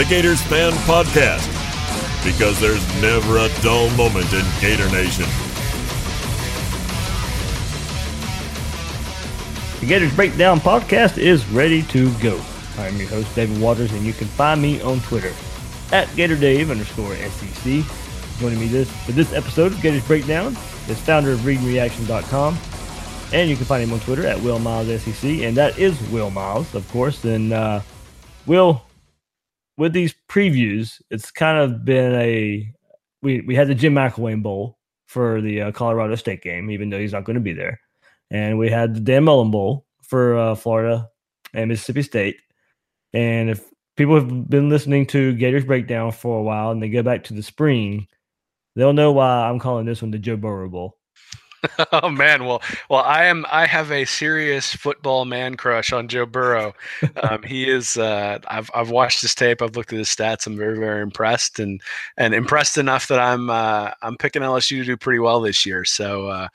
The Gators Fan Podcast. Because there's never a dull moment in Gator Nation. The Gators Breakdown podcast is ready to go. I'm your host, David Waters, and you can find me on Twitter at GatorDave underscore SEC. Joining me this for this episode of Gators Breakdown is founder of ReadingReaction.com, and you can find him on Twitter at Will Miles SEC, and that is Will Miles, of course. And uh, Will, with these previews, it's kind of been a we we had the Jim McElwain Bowl for the uh, Colorado State game, even though he's not going to be there, and we had the Dan Mullen Bowl for uh, Florida and Mississippi State. And if people have been listening to Gators Breakdown for a while and they go back to the spring, they'll know why I'm calling this one the Joe Burrow Bowl. Oh man, well, well, I am. I have a serious football man crush on Joe Burrow. Um, he is. Uh, I've I've watched his tape. I've looked at his stats. I'm very very impressed, and and impressed enough that I'm uh, I'm picking LSU to do pretty well this year. So, uh,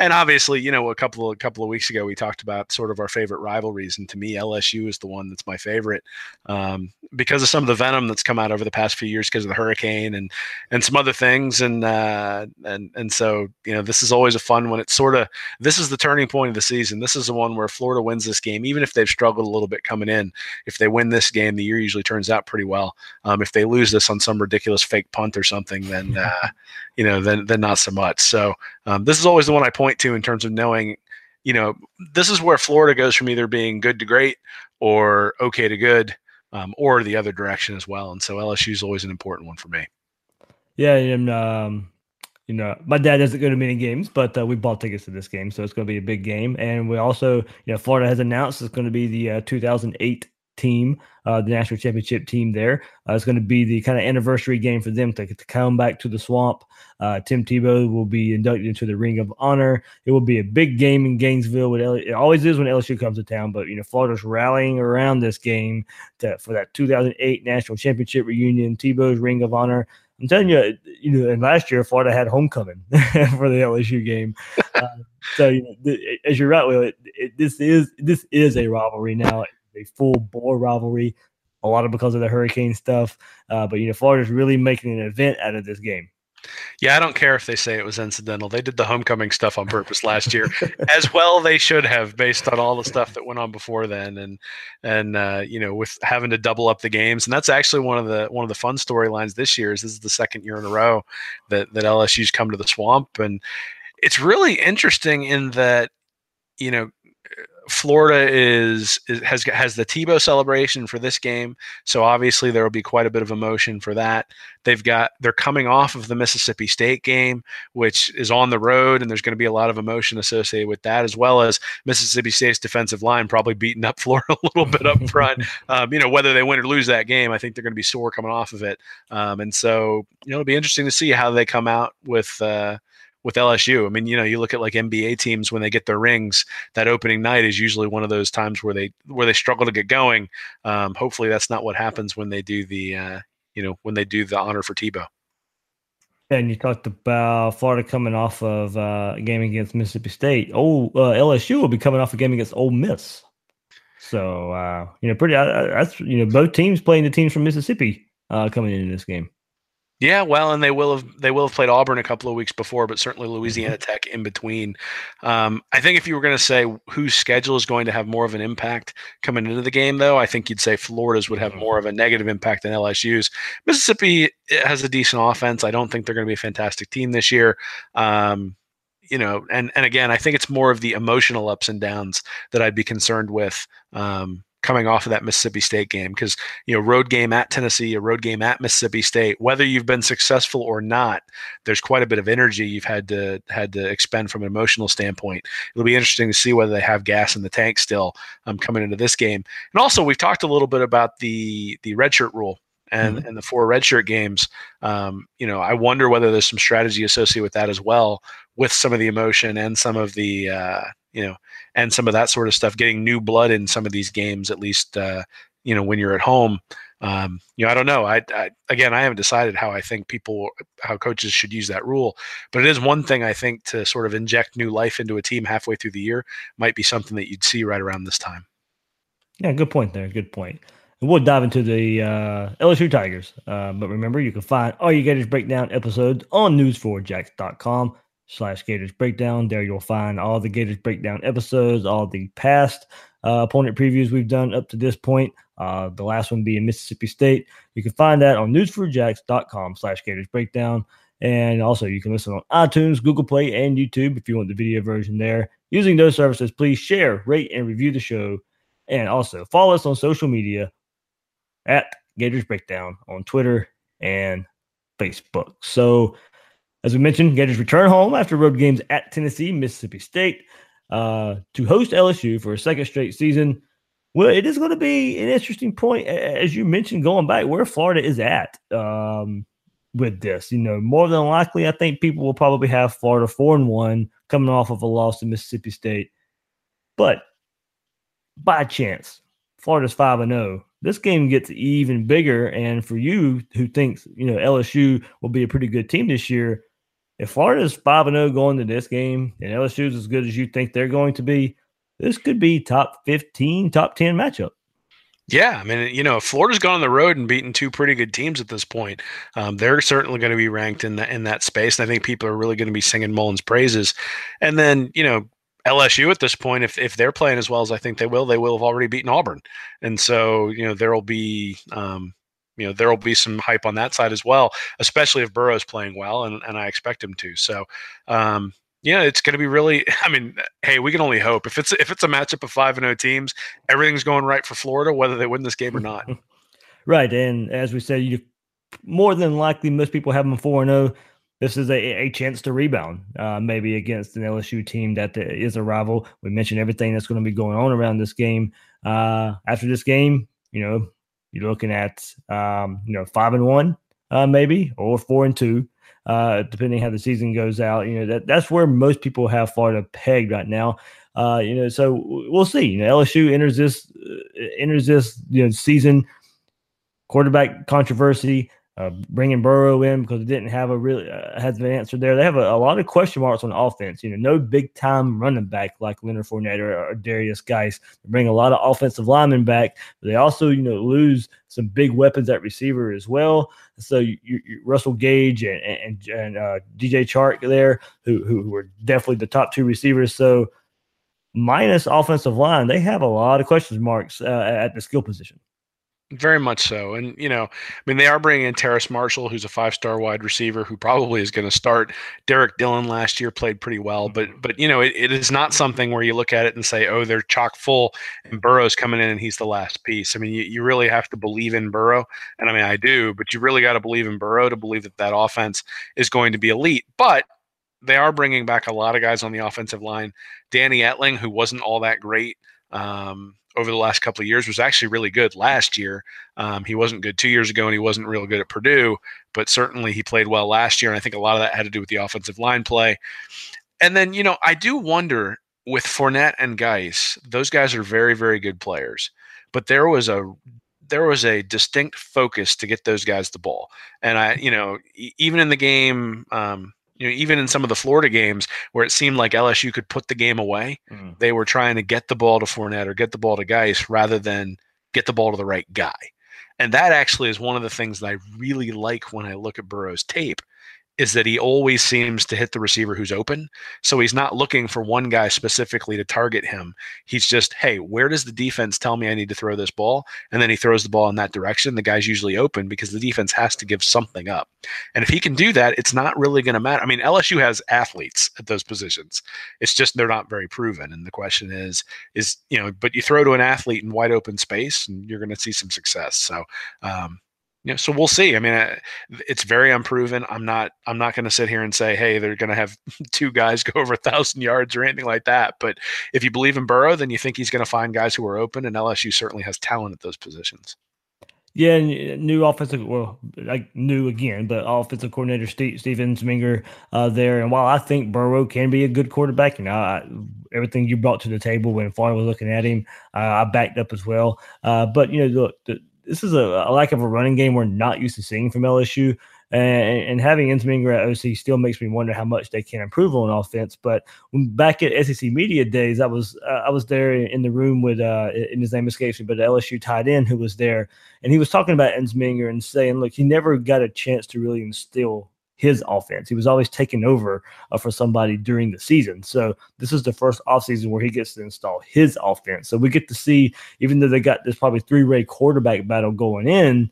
and obviously, you know, a couple of a couple of weeks ago we talked about sort of our favorite rivalries, and to me, LSU is the one that's my favorite um, because of some of the venom that's come out over the past few years because of the hurricane and and some other things, and uh, and and so you know, this is always a fun one. it's sort of this is the turning point of the season. This is the one where Florida wins this game, even if they've struggled a little bit coming in. If they win this game, the year usually turns out pretty well. Um, if they lose this on some ridiculous fake punt or something, then uh, you know, then then not so much. So um, this is always the one I point to in terms of knowing, you know, this is where Florida goes from either being good to great or okay to good, um, or the other direction as well. And so LSU is always an important one for me. Yeah, and um, you know, my dad doesn't go to many games, but uh, we bought tickets to this game, so it's going to be a big game. And we also, you know, Florida has announced it's going to be the uh, 2008 team, uh, the national championship team. There, uh, it's going to be the kind of anniversary game for them to, to come back to the swamp. Uh, Tim Tebow will be inducted into the Ring of Honor. It will be a big game in Gainesville. With L- it always is when LSU comes to town, but you know, Florida's rallying around this game to, for that 2008 national championship reunion. Tebow's Ring of Honor. I'm telling you, you know, and last year Florida had homecoming for the LSU game. Uh, so, you know, th- as you're right, Will, it, it, this is this is a rivalry now, a full bore rivalry. A lot of because of the hurricane stuff, uh, but you know, Florida's really making an event out of this game. Yeah, I don't care if they say it was incidental. They did the homecoming stuff on purpose last year, as well they should have, based on all the stuff that went on before then, and and uh, you know, with having to double up the games, and that's actually one of the one of the fun storylines this year. Is this is the second year in a row that that LSU's come to the swamp, and it's really interesting in that you know Florida is, is, has has the Tebow celebration for this game, so obviously there will be quite a bit of emotion for that. They've got they're coming off of the Mississippi State game, which is on the road, and there's going to be a lot of emotion associated with that, as well as Mississippi State's defensive line probably beating up Florida a little bit up front. um, you know, whether they win or lose that game, I think they're going to be sore coming off of it, um, and so you know it'll be interesting to see how they come out with. Uh, with LSU. I mean, you know, you look at like NBA teams when they get their rings, that opening night is usually one of those times where they where they struggle to get going. Um, hopefully, that's not what happens when they do the uh, you know when they do the honor for Tebow. And you talked about Florida coming off of uh, a game against Mississippi State. Oh, uh, LSU will be coming off a game against Ole Miss. So uh, you know, pretty. Uh, that's you know, both teams playing the teams from Mississippi uh, coming into this game. Yeah, well, and they will have they will have played Auburn a couple of weeks before, but certainly Louisiana Mm-hmm. Tech in between. Um, I think if you were going to say whose schedule is going to have more of an impact coming into the game, though, I think you'd say Florida's would have more of a negative impact than LSU's. Mississippi has a decent offense. I don't think they're going to be a fantastic team this year. Um, you know, and and again, I think it's more of the emotional ups and downs that I'd be concerned with. Um, coming off of that Mississippi State game because you know road game at Tennessee, a road game at Mississippi State, whether you've been successful or not, there's quite a bit of energy you've had to had to expend from an emotional standpoint. It'll be interesting to see whether they have gas in the tank still um, coming into this game. And also, we've talked a little bit about the the redshirt rule. And, and the four redshirt games, um, you know, I wonder whether there's some strategy associated with that as well, with some of the emotion and some of the, uh, you know, and some of that sort of stuff, getting new blood in some of these games, at least, uh, you know, when you're at home. Um, you know, I don't know. I, I, again, I haven't decided how I think people, how coaches should use that rule, but it is one thing I think to sort of inject new life into a team halfway through the year might be something that you'd see right around this time. Yeah, good point there. Good point. And we'll dive into the uh, LSU Tigers. Uh, but remember, you can find all your Gators Breakdown episodes on news4jax.com slash Gators Breakdown. There you'll find all the Gators Breakdown episodes, all the past uh, opponent previews we've done up to this point. Uh, the last one being Mississippi State. You can find that on news4jax.com slash Gators Breakdown. And also, you can listen on iTunes, Google Play, and YouTube if you want the video version there. Using those services, please share, rate, and review the show. And also, follow us on social media at Gators Breakdown on Twitter and Facebook. So, as we mentioned, Gators return home after road games at Tennessee, Mississippi State uh, to host LSU for a second straight season. Well, it is going to be an interesting point, as you mentioned, going back where Florida is at um, with this. You know, more than likely, I think people will probably have Florida four and one coming off of a loss to Mississippi State. But by chance, Florida's five and zero. This game gets even bigger, and for you who thinks you know LSU will be a pretty good team this year, if Florida's five and zero going to this game, and LSU's as good as you think they're going to be, this could be top fifteen, top ten matchup. Yeah, I mean, you know, Florida's gone on the road and beaten two pretty good teams at this point. Um, they're certainly going to be ranked in that in that space, and I think people are really going to be singing Mullen's praises. And then, you know, LSU at this point, if if they're playing as well as I think they will, they will have already beaten Auburn, and so you know there will be. Um, you know there will be some hype on that side as well, especially if Burrow's playing well, and, and I expect him to. So, um, yeah, it's going to be really. I mean, hey, we can only hope if it's if it's a matchup of five and zero teams, everything's going right for Florida, whether they win this game or not. right, and as we said, you more than likely most people have them four and zero. This is a, a chance to rebound, uh, maybe against an LSU team that is a rival. We mentioned everything that's going to be going on around this game. Uh, after this game, you know, you're looking at um, you know five and one, uh, maybe, or four and two uh, depending how the season goes out. You know that that's where most people have Florida pegged right now. Uh, you know, so we'll see. You know, LSU enters this uh, enters this you know season quarterback controversy. Uh, bringing Burrow in because it didn't have a really uh, has been answered there. They have a, a, lot of question marks on offense. You know, no big time running back like Leonard Fournette or, or Derrius Guice. They bring a lot of offensive linemen back. But they also, you know, lose some big weapons at receiver as well. So you, you, Russell Gage and and, and uh, DJ Chark there, who, who who were definitely the top two receivers. So minus offensive line, they have a lot of question marks uh, at the skill position. Very much so. And, you know, I mean, they are bringing in Terrace Marshall, who's a five star wide receiver who probably is going to start. Derrick Dillon last year played pretty well, but, mm-hmm. but you know, it, it is not something where you look at it and say, oh, they're chock full and Burrow's coming in and he's the last piece. I mean, you, you really have to believe in Burrow. And I mean, I do, but you really got to believe in Burrow to believe that that offense is going to be elite. But they are bringing back a lot of guys on the offensive line. Danny Etling, who wasn't all that great. Um, over the last couple of years was actually really good last year. Um, he wasn't good two years ago, and he wasn't real good at Purdue, but certainly he played well last year. And I think a lot of that had to do with the offensive line play. And then, you know, I do wonder with Fournette and Guice, those guys are very, very good players, but there was a there was a distinct focus to get those guys the ball. And I, you know, even in the game, um, you know, even in some of the Florida games where it seemed like LSU could put the game away, mm. they were trying to get the ball to Fournette or get the ball to Guice rather than get the ball to the right guy. And that actually is one of the things that I really like when I look at Burrow's tape is that he always seems to hit the receiver who's open. So he's not looking for one guy specifically to target him. He's just, hey, where does the defense tell me I need to throw this ball? And then he throws the ball in that direction. The guy's usually open because the defense has to give something up. And if he can do that, it's not really going to matter. I mean, LSU has athletes at those positions. It's just they're not very proven. And the question is, is, you know, but you throw to an athlete in wide open space and you're going to see some success. So, um, know, so we'll see. I mean, uh, it's very unproven. I'm not. I'm not going to sit here and say, "Hey, they're going to have two guys go over a thousand yards" or anything like that. But if you believe in Burrow, then you think he's going to find guys who are open, and LSU certainly has talent at those positions. Yeah, new offensive, well, like new again, but offensive coordinator Steve, Steve Ensminger uh, there. And while I think Burrow can be a good quarterback, you know, I, everything you brought to the table when Florida was looking at him, uh, I backed up as well. Uh, but you know, the, this is a, a, lack of a running game we're not used to seeing from LSU. And, and having Ensminger at OC still makes me wonder how much they can improve on offense. But when, back at SEC media days, I was uh, I was there in the room with uh, and his name escapes me, but LSU tight end who was there, and he was talking about Ensminger and saying, look, he never got a chance to really instill his offense. He was always taking over uh, for somebody during the season. So this is the first offseason where he gets to install his offense. So we get to see, even though they got this probably three way quarterback battle going in,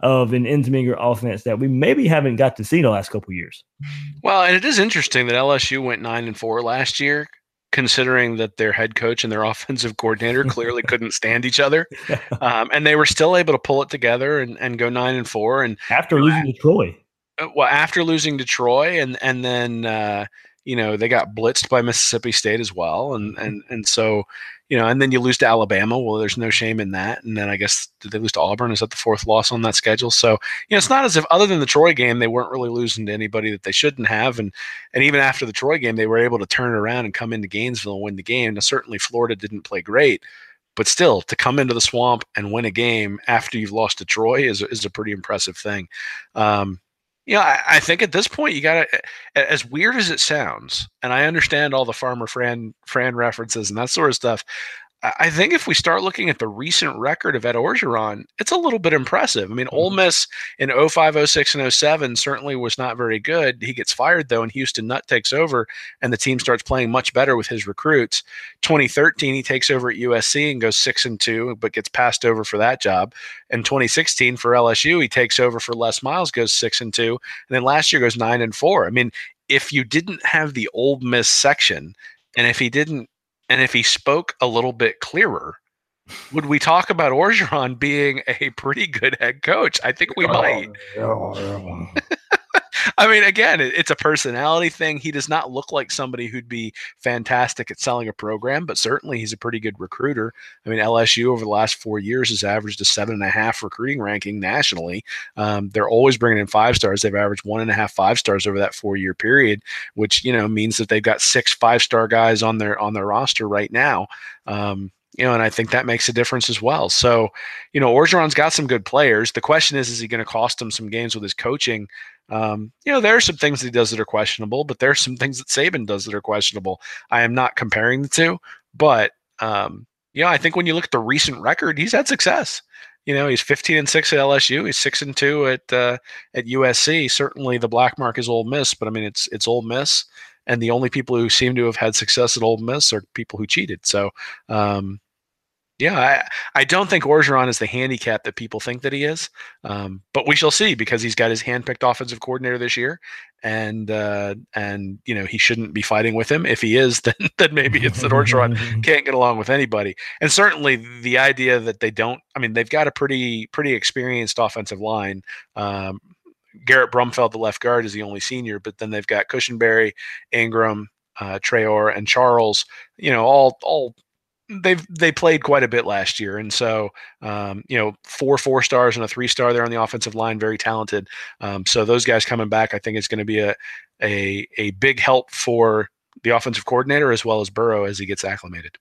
of an Ensminger offense that we maybe haven't got to see the last couple years. Well, and it is interesting that LSU went nine and four last year, considering that their head coach and their offensive coordinator clearly couldn't stand each other, um, and they were still able to pull it together and, and go nine and four. And after losing to Troy, well, after losing to Troy, and and then uh, you know they got blitzed by Mississippi State as well, and mm-hmm. and and so you know, and then you lose to Alabama. Well, there's no shame in that. And then I guess did they lose to Auburn? Is that the fourth loss on that schedule? So you know, it's not as if other than the Troy game, they weren't really losing to anybody that they shouldn't have. And and even after the Troy game, they were able to turn it around and come into Gainesville and win the game. Now certainly Florida didn't play great, but still to come into the swamp and win a game after you've lost to Troy is is a pretty impressive thing. Um, you know, I, I, think at this point you got to, as weird as it sounds, and I understand all the farmer Fran Fran references and that sort of stuff. I think if we start looking at the recent record of Ed Orgeron, it's a little bit impressive. I mean, Ole mm-hmm. Miss in 05, 06, and 07 certainly was not very good. He gets fired, though, and Houston Nutt takes over, and the team starts playing much better with his recruits. 2013, he takes over at USC and goes 6 and 2, but gets passed over for that job. In 2016, for LSU, he takes over for Les Miles, goes 6 and 2, and then last year goes 9 and 4. I mean, if you didn't have the Ole Miss section, and if he didn't and if he spoke a little bit clearer, would we talk about Orgeron being a pretty good head coach? I think we oh, might. Oh, I mean, again, it's a personality thing. He does not look like somebody who'd be fantastic at selling a program, but certainly he's a pretty good recruiter. I mean, LSU over the last four years has averaged a seven and a half recruiting ranking nationally. Um, they're always bringing in five stars. They've averaged one and a half five stars over that four year period, which you know means that they've got six five star guys on their on their roster right now. Um, you know, and I think that makes a difference as well. So, you know, Orgeron's got some good players. The question is, is he going to cost him some games with his coaching? Um, you know, there are some things that he does that are questionable, but there are some things that Saban does that are questionable. I am not comparing the two, but um, you know, I think when you look at the recent record, he's had success. You know, he's 15 and six at LSU. He's six and two at uh, at USC. Certainly, the black mark is Ole Miss, but I mean, it's it's Ole Miss, and the only people who seem to have had success at Ole Miss are people who cheated. So, um, yeah, I, I don't think Orgeron is the handicap that people think that he is, um, but we shall see because he's got his handpicked offensive coordinator this year, and uh, and you know he shouldn't be fighting with him. If he is, then then maybe it's that Orgeron can't get along with anybody. And certainly the idea that they don't, I mean, they've got a pretty pretty experienced offensive line. Um, Garrett Brumfield, the left guard, is the only senior, but then they've got Cushenberry, Ingram, uh, Traore, and Charles. You know, all all they've they played quite a bit last year, and so um, you know four four stars and a three star there on the offensive line, very talented. Um, so those guys coming back, I think is going to be a a a big help for the offensive coordinator as well as Burrow as he gets acclimated.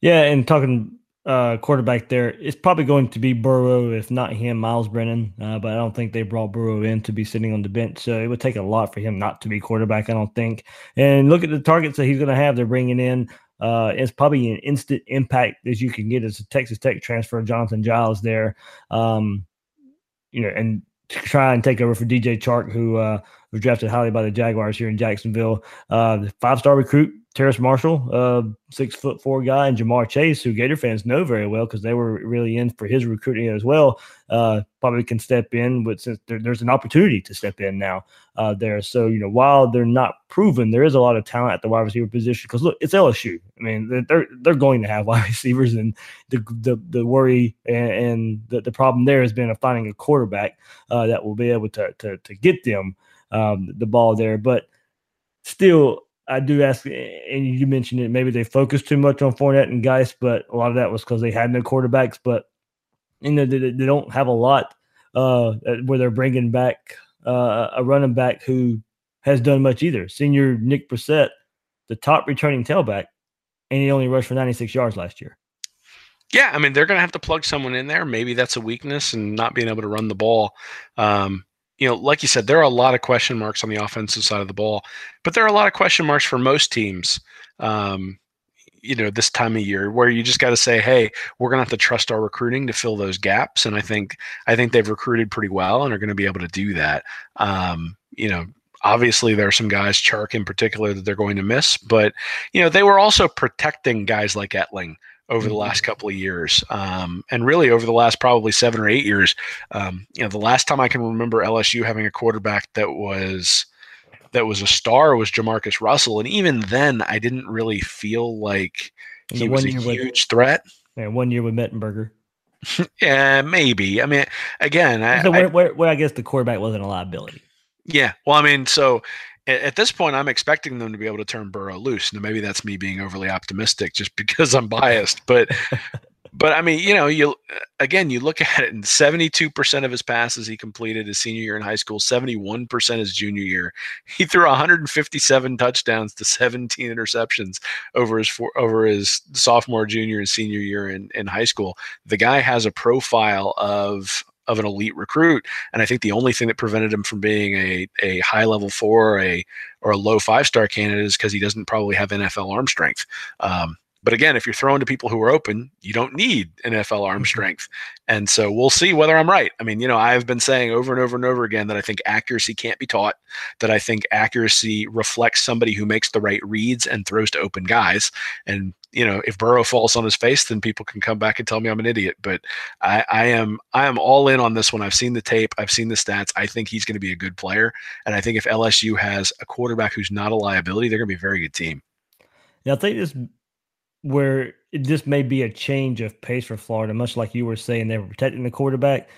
Yeah, and talking uh, quarterback there, it's probably going to be Burrow, if not him, Myles Brennan. Uh, but I don't think they brought Burrow in to be sitting on the bench. So it would take a lot for him not to be quarterback, I don't think. And look at the targets that he's going to have. They're bringing in uh, it's probably an instant impact as you can get as a Texas Tech transfer, Jonathan Giles there. Um, you know, and try and take over for DJ Chark, who uh, was drafted highly by the Jaguars here in Jacksonville. Uh, five star recruit Terrace Marshall, uh, six foot four guy, and Ja'Marr Chase, who Gator fans know very well because they were really in for his recruiting as well. Uh, probably can step in, but since there, there's an opportunity to step in now uh, there, so you know while they're not proven, there is a lot of talent at the wide receiver position. Because look, it's LSU. I mean, they're they're going to have wide receivers, and the the, the worry and, and the, the problem there has been of finding a quarterback uh, that will be able to to, to get them um, the ball there, but still I do ask, and you mentioned it. Maybe they focused too much on Fournette and Guice, but a lot of that was because they had no quarterbacks. But you know, they, they don't have a lot uh, where they're bringing back uh, a running back who has done much either. Senior Nick Brossette, the top returning tailback, and he only rushed for 96 yards last year. Yeah, I mean they're going to have to plug someone in there. Maybe that's a weakness and not being able to run the ball. Um, you know, like you said, there are a lot of question marks on the offensive side of the ball, but there are a lot of question marks for most teams. Um, you know, this time of year where you just got to say, hey, we're gonna have to trust our recruiting to fill those gaps, and I think I think they've recruited pretty well and are going to be able to do that. Um, you know, obviously there are some guys, Chark in particular, that they're going to miss, but you know they were also protecting guys like Etling over the last mm-hmm. couple of years, um, and really over the last probably seven or eight years. Um, you know, the last time I can remember LSU having a quarterback that was that was a star was JaMarcus Russell, and even then, I didn't really feel like he was a huge with, threat. Yeah, one year with Mettenberger. yeah, maybe. I mean, again, I, so where, I, where, where I guess the quarterback wasn't a liability. Yeah, well, I mean, so at this point, I'm expecting them to be able to turn Burrow loose. Now, maybe that's me being overly optimistic just because I'm biased, but but I mean, you know, you uh, again, you look at it, and 72% of his passes he completed his senior year in high school, 71% his junior year. He threw 157 touchdowns to 17 interceptions over his for, over his sophomore, junior, and senior year in, in high school. The guy has a profile of of an elite recruit. And I think the only thing that prevented him from being a, a high level four or a or a low five star candidate is because he doesn't probably have NFL arm strength. Um, but again, if you're throwing to people who are open, you don't need NFL arm mm-hmm. strength. And so we'll see whether I'm right. I mean, you know, I've been saying over and over and over again that I think accuracy can't be taught, that I think accuracy reflects somebody who makes the right reads and throws to open guys. And, you know, if Burrow falls on his face, then people can come back and tell me I'm an idiot. But I, I am I am all in on this one. I've seen the tape, I've seen the stats. I think he's going to be a good player. And I think if LSU has a quarterback who's not a liability, they're going to be a very good team. Yeah, I think this where this may be a change of pace for Florida, much like you were saying they were protecting the quarterback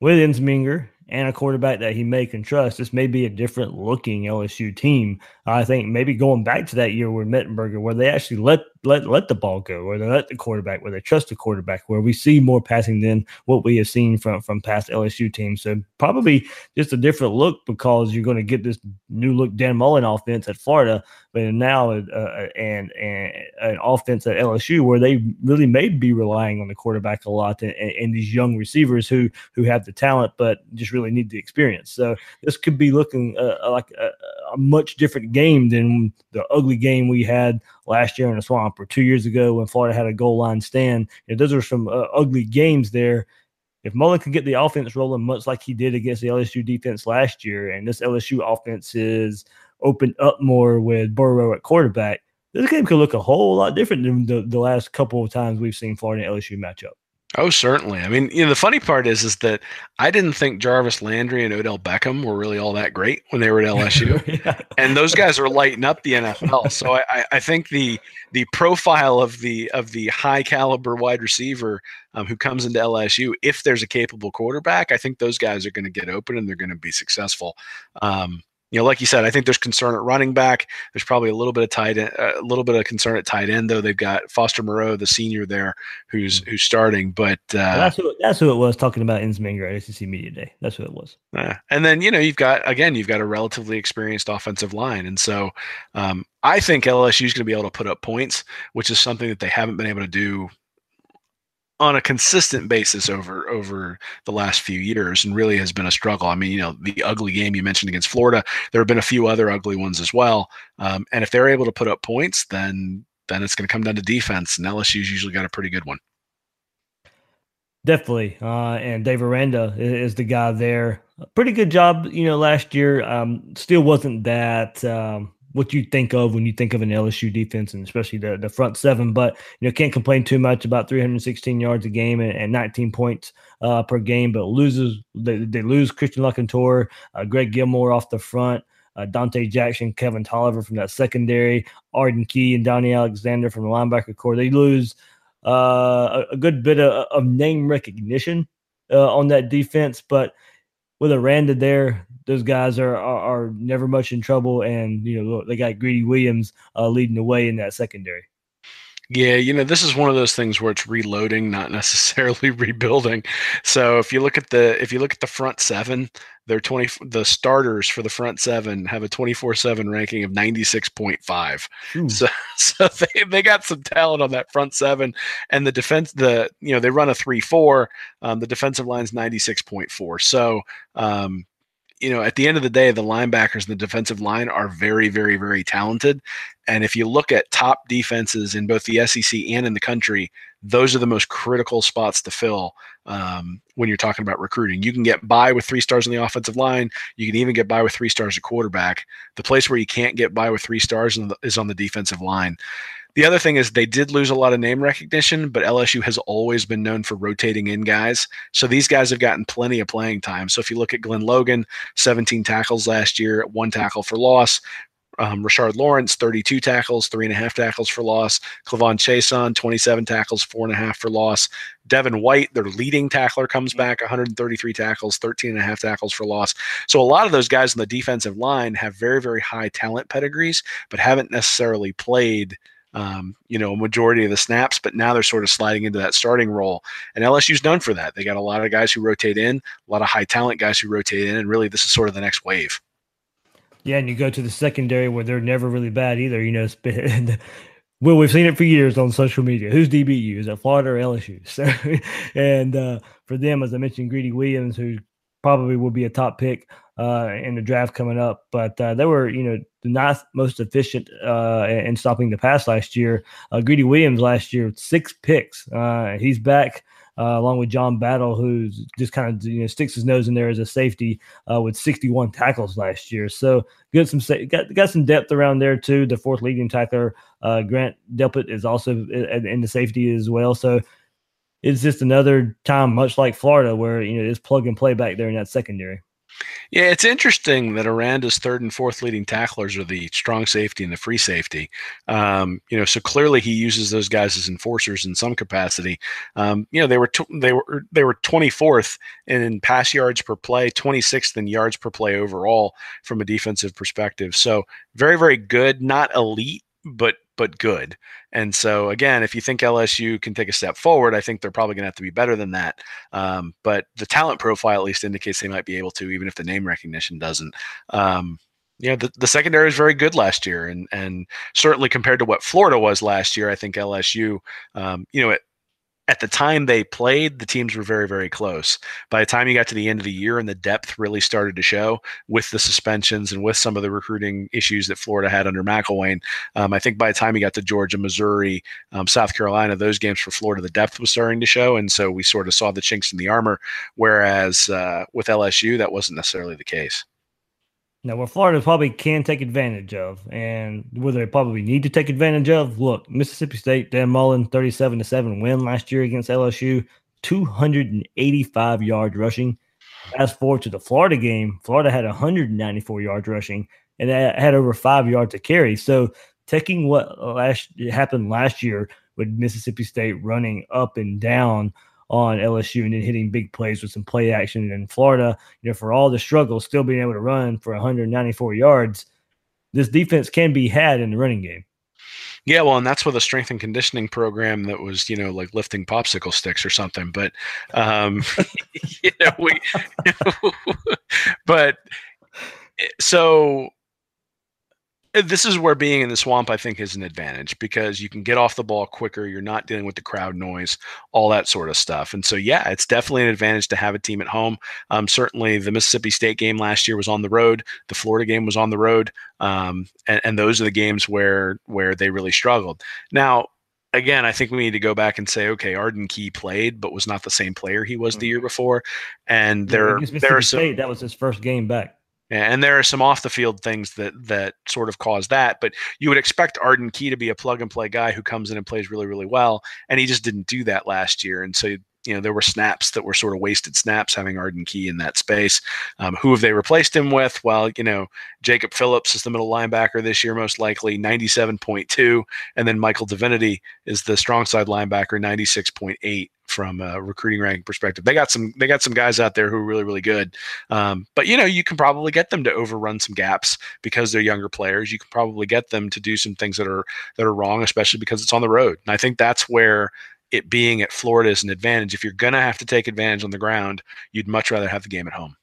with Ensminger and a quarterback that he may can trust. This may be a different looking LSU team. I think maybe going back to that year with Mettenberger, where they actually let let let the ball go, where they let the quarterback, where they trust the quarterback, where we see more passing than what we have seen from from past LSU teams. So probably just a different look because you're going to get this new look Dan Mullen offense at Florida, but now uh, uh, and and an offense at LSU where they really may be relying on the quarterback a lot and, and these young receivers who who have the talent but just really need the experience. So this could be looking uh, like a, a much different game than the ugly game we had last year in the swamp or two years ago when Florida had a goal line stand. You know, those are some uh, ugly games there. If Mullen can get the offense rolling much like he did against the LSU defense last year, and this LSU offense is opened up more with Burrow at quarterback, this game could look a whole lot different than the, the last couple of times we've seen Florida and LSU match up. Oh, certainly. I mean, you know, the funny part is, is that I didn't think Jarvis Landry and Odell Beckham were really all that great when they were at LSU, yeah. and those guys are lighting up the NFL. So I, I think the the profile of the of the high caliber wide receiver um, who comes into LSU, if there's a capable quarterback, I think those guys are going to get open and they're going to be successful. Um, you know, like you said, I think there's concern at running back. There's probably a little bit of tight end, a little bit of concern at tight end, though. They've got Foster Moreau, the senior there, who's mm-hmm. who's starting. But uh, well, that's who that's who it was talking about Ensminger at SEC Media Day. That's who it was. Uh, and then you know you've got again you've got a relatively experienced offensive line, and so um, I think LSU is going to be able to put up points, which is something that they haven't been able to do on a consistent basis over over the last few years and really has been a struggle. I mean, you know, the ugly game you mentioned against Florida, there have been a few other ugly ones as well. Um, and if they're able to put up points, then then it's going to come down to defense, and LSU's usually got a pretty good one. Definitely. Uh, and Dave Aranda is, the guy there. Pretty good job, you know, last year. Um, still wasn't that um, what you think of when you think of an LSU defense and especially the, the front seven. But you know, can't complain too much about 316 yards a game and, and 19 points uh, per game. But loses they, they lose Christian LaCouture, uh, Greg Gilmore off the front. Uh, Donte Jackson, Kevin Toliver from that secondary, Arden Key and Donnie Alexander from the linebacker core. They lose uh, a, a, good bit of, of name recognition uh, on that defense, but with Aranda there, those guys are, are, are never much in trouble, and you know they got Greedy Williams uh, leading the way in that secondary. Yeah, you know, this is one of those things where it's reloading, not necessarily rebuilding. So if you look at the if you look at the front seven, they're 20 the starters for the front seven have a 24/7 ranking of 96.5. Hmm. So so they, they got some talent on that front seven and the defense the you know, they run a 3-4, um, the defensive line's 96.4. So um you know, at the end of the day, the linebackers and the defensive line are very, very, very talented. And if you look at top defenses in both the SEC and in the country, those are the most critical spots to fill um, when you're talking about recruiting. You can get by with three stars on the offensive line. You can even get by with three stars at quarterback. The place where you can't get by with three stars is on the defensive line. The other thing is they did lose a lot of name recognition, but LSU has always been known for rotating in guys. So these guys have gotten plenty of playing time. So if you look at Glenn Logan, 17 tackles last year, one tackle for loss. Um, Rashard Lawrence, 32 tackles, three and a half tackles for loss. K'Lavon Chaisson, 27 tackles, four and a half for loss. Devin White, their leading tackler, comes back 133 tackles, 13 and a half tackles for loss. So a lot of those guys on the defensive line have very, very high talent pedigrees, but haven't necessarily played – um, you know, a majority of the snaps, but now they're sort of sliding into that starting role. And LSU's done for that. They got a lot of guys who rotate in, a lot of high talent guys who rotate in, and really this is sort of the next wave. Yeah, and you go to the secondary where they're never really bad either. You know, well, we've seen it for years on social media. Who's DBU? Is it Florida or LSU? So, and uh, for them, as I mentioned, Greedy Williams, who probably will be a top pick uh, in the draft coming up. But uh, they were, you know, the ninth most efficient uh, in stopping the pass last year. Uh, Greedy Williams last year, six picks. Uh, he's back. Uh, along with John Battle, who just kind of you know sticks his nose in there as a safety with 61 tackles last year. So good some got got some depth around there too. The fourth leading tackler, Grant Delpit, is also in, in the safety as well. So it's just another time, much like Florida, where you know it's plug and play back there in that secondary. Yeah, it's interesting that Aranda's third and fourth leading tacklers are the strong safety and the free safety. Um, you know, so clearly he uses those guys as enforcers in some capacity. Um, you know, they were t- they were they were 24th in pass yards per play, 26th in yards per play overall from a defensive perspective. So very very good, not elite, but but good. And so again, if you think LSU can take a step forward, I think they're probably going to have to be better than that. Um, but the talent profile at least indicates they might be able to, even if the name recognition doesn't. Um, you know, the, the secondary is very good last year, and and certainly compared to what Florida was last year, I think LSU, um, you know, it, at the time they played, the teams were very, very close. By the time you got to the end of the year and the depth really started to show with the suspensions and with some of the recruiting issues that Florida had under McElwain, um, I think by the time you got to Georgia, Missouri, um, South Carolina, those games for Florida, the depth was starting to show. And so we sort of saw the chinks in the armor. Whereas uh, with LSU, that wasn't necessarily the case. Now, what Florida probably can take advantage of, and whether they probably need to take advantage of, look, Mississippi State, Dan Mullen, 37 to 7 win last year against LSU, 285 yards rushing. Fast forward to the Florida game, Florida had 194 yards rushing and had over five yards to carry. So, taking what last happened last year with Mississippi State running up and down on LSU and then hitting big plays with some play action. in Florida, you know, for all the struggles, still being able to run for 194 yards, this defense can be had in the running game. Yeah, well, and that's with a strength and conditioning program that was, you know, like lifting popsicle sticks or something. But, um, you know, we, but eh, so this is where being in the swamp i think is an advantage because you can get off the ball quicker you're not dealing with the crowd noise all that sort of stuff and so yeah it's definitely an advantage to have a team at home um, certainly the mississippi state game last year was on the road the florida game was on the road um, and, and those are the games where where they really struggled now again, I think we need to go back and say, okay, Arden Key played, but was not the same player he was the year before. And there, there are Mississippi some, State, that was his first game back. And there are some off the field things that that sort of cause that. But you would expect Arden Key to be a plug and play guy who comes in and plays really, really well, and he just didn't do that last year. And so you know there were snaps that were sort of wasted snaps having Arden Key in that space. Um, who have they replaced him with? Well, you know Jacob Phillips is the middle linebacker this year, most likely ninety seven point two, and then Michael Divinity is the strong side linebacker, ninety six point eight from a recruiting ranking perspective. They got some they got some guys out there who are really really good. Um, but you know you can probably get them to overrun some gaps because they're younger players. You can probably get them to do some things that are that are wrong, especially because it's on the road. And I think that's where it being at Florida is an advantage. If you're gonna have to take advantage on the ground, you'd much rather have the game at home.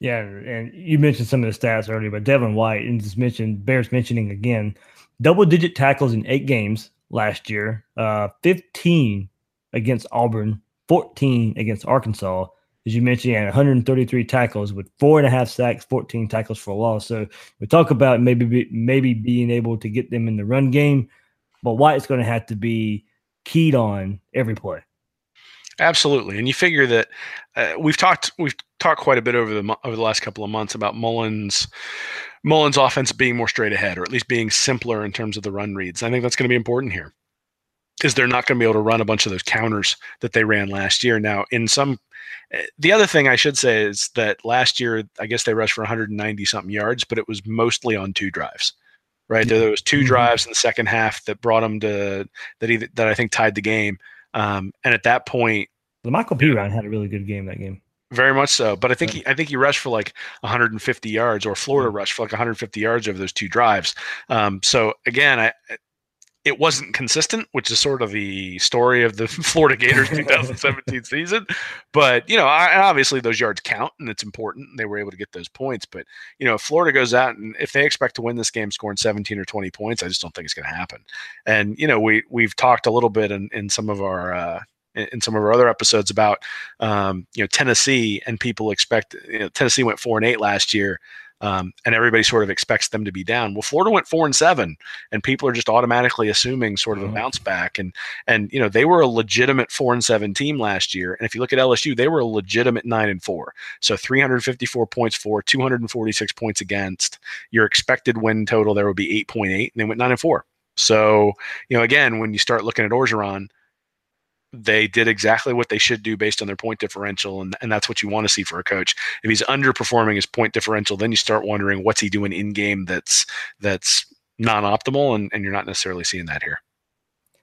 Yeah, and you mentioned some of the stats earlier, but Devin White and just mentioned bears mentioning again, double digit tackles in eight games last year, uh, 15 against Auburn, 14 against Arkansas. As you mentioned, he had 133 tackles with four and a half sacks, 14 tackles for a loss. So we talk about maybe be, maybe being able to get them in the run game, but White's going to have to be keyed on every play. Absolutely, and you figure that uh, we've talked we've talked quite a bit over the over the last couple of months about Mullen's Mullen's offense being more straight ahead, or at least being simpler in terms of the run reads. I think that's going to be important here, because they're not going to be able to run a bunch of those counters that they ran last year. Now, in some, uh, the other thing I should say is that last year, I guess they rushed for 190 something yards, but it was mostly on two drives. Right, there was 2 Mhm. drives in the second half that brought them to that either, that I think tied the game. Um, and at that point, Lamical Perine had a really good game that game. very much so. But I think he, I think he rushed for like 150 yards, or Florida rushed for like 150 yards over those two drives. Um, so again, I it wasn't consistent, which is sort of the story of the Florida Gators 2017 season. But you know, I, obviously those yards count, and it's important. They were able to get those points. But you know, if Florida goes out and if they expect to win this game, scoring 17 or 20 points, I just don't think it's going to happen. And you know, we we've talked a little bit in, in some of our uh, in in some of our other episodes about um, you know Tennessee and people expect you know Tennessee went four and eight last year. Um, and everybody sort of expects them to be down. Well, Florida went four and seven, and people are just automatically assuming sort of a Mhm. bounce back. And and you know they were a legitimate four and seven team last year. And if you look at LSU, they were a legitimate nine and four. So 354 points for, 246 points against. Your expected win total there would be 8.8, and they went nine and four. So you know again, when you start looking at Orgeron, they did exactly what they should do based on their point differential, and, and that's what you want to see for a coach. If he's underperforming his point differential, then you start wondering what's he doing in game that's that's non-optimal, and, and you're not necessarily seeing that here.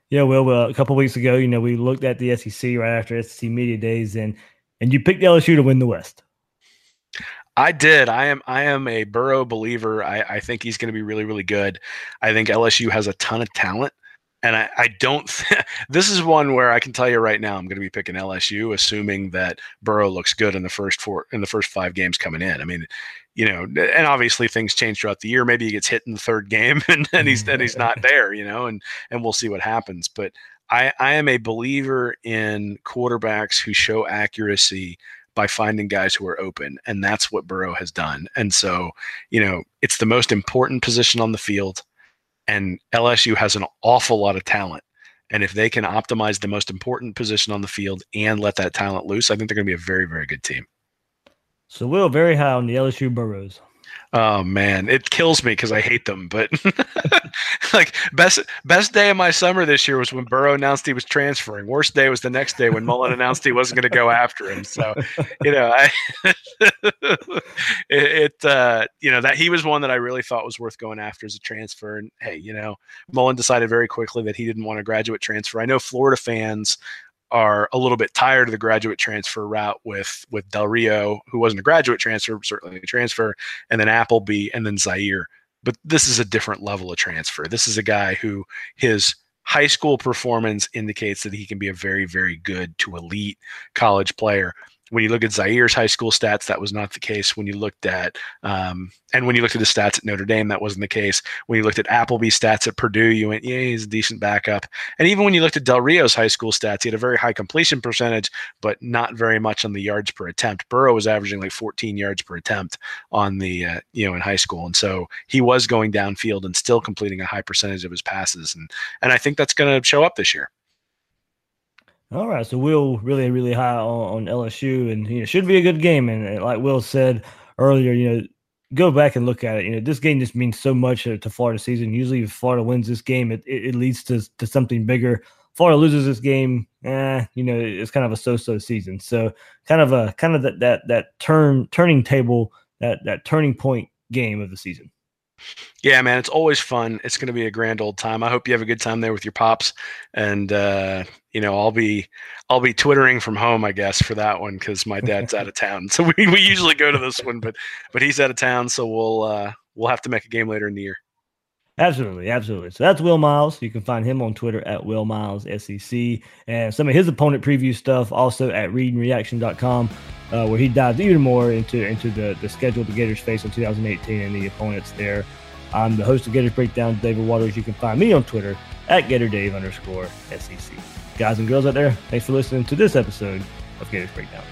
Yeah, well, well, a couple weeks ago, you know, we looked at the SEC right after SEC media days, and and you picked LSU to win the West. I did. I am. I am a Burrow believer. I, I think he's going to be really, really good. I think LSU has a ton of talent, and I, I don't. this is one where I can tell you right now, I'm going to be picking LSU, assuming that Burrow looks good in the first four in the first five games coming in. I mean, you know, and obviously things change throughout the year. Maybe he gets hit in the third game, and, and he's and he's not there. You know, and and we'll see what happens. But I, I am a believer in quarterbacks who show accuracy by finding guys who are open. And that's what Burrow has done. And so, you know, it's the most important position on the field. And LSU has an awful lot of talent. And if they can optimize the most important position on the field and let that talent loose, I think they're going to be a very, very good team. So Will very high on the LSU Burrows. Oh man, it kills me because I hate them. But like best best day of my summer this year was when Burrow announced he was transferring. Worst day was the next day when Mullen announced he wasn't going to go after him. So you know, I it, it uh, you know that he was one that I really thought was worth going after as a transfer. And hey, you know, Mullen decided very quickly that he didn't want a graduate transfer. I know Florida fans are a little bit tired of the graduate transfer route with with Del Rio, who wasn't a graduate transfer, certainly a transfer, and then Appleby, and then Zaire. But this is a different level of transfer. This is a guy who his high school performance indicates that he can be a very, very good to elite college player. When you look at Zaire's high school stats, that was not the case. When you looked at um, and when you looked at the stats at Notre Dame, that wasn't the case. When you looked at Appleby's stats at Purdue, you went, yeah, he's a decent backup. And even when you looked at Del Rio's high school stats, he had a very high completion percentage, but not very much on the yards per attempt. Burrow was averaging like 14 yards per attempt on the uh, you know in high school, and so he was going downfield and still completing a high percentage of his passes, and and I think that's going to show up this year. All right, so Will really, really high on, on LSU, and you know should be a good game. And, like Will said earlier, you know, go back and look at it. You know, this game just means so much to, to Florida season. Usually, if Florida wins this game, it, it, it, leads to to something bigger. Florida loses this game, eh, you know, it's kind of a so-so season. So, kind of a kind of that that that turn turning table, that that turning point game of the season. Yeah, man, it's always fun. It's going to be a grand old time. I hope you have a good time there with your pops, and uh, you know, I'll be I'll be twittering from home, I guess, for that one because my dad's out of town. So we, we usually go to this one, but but he's out of town, so we'll uh, we'll have to make a game later in the year. Absolutely, absolutely. So that's Will Miles. You can find him on Twitter at Will Miles SEC, and some of his opponent preview stuff also at readandreaction.com, uh, where he dives even more into into the the schedule the Gators face in 2018 and the opponents there. I'm the host of Gators Breakdown, David Waters. You can find me on Twitter at GatorDave underscore SEC. Guys and girls out there, thanks for listening to this episode of Gators Breakdown.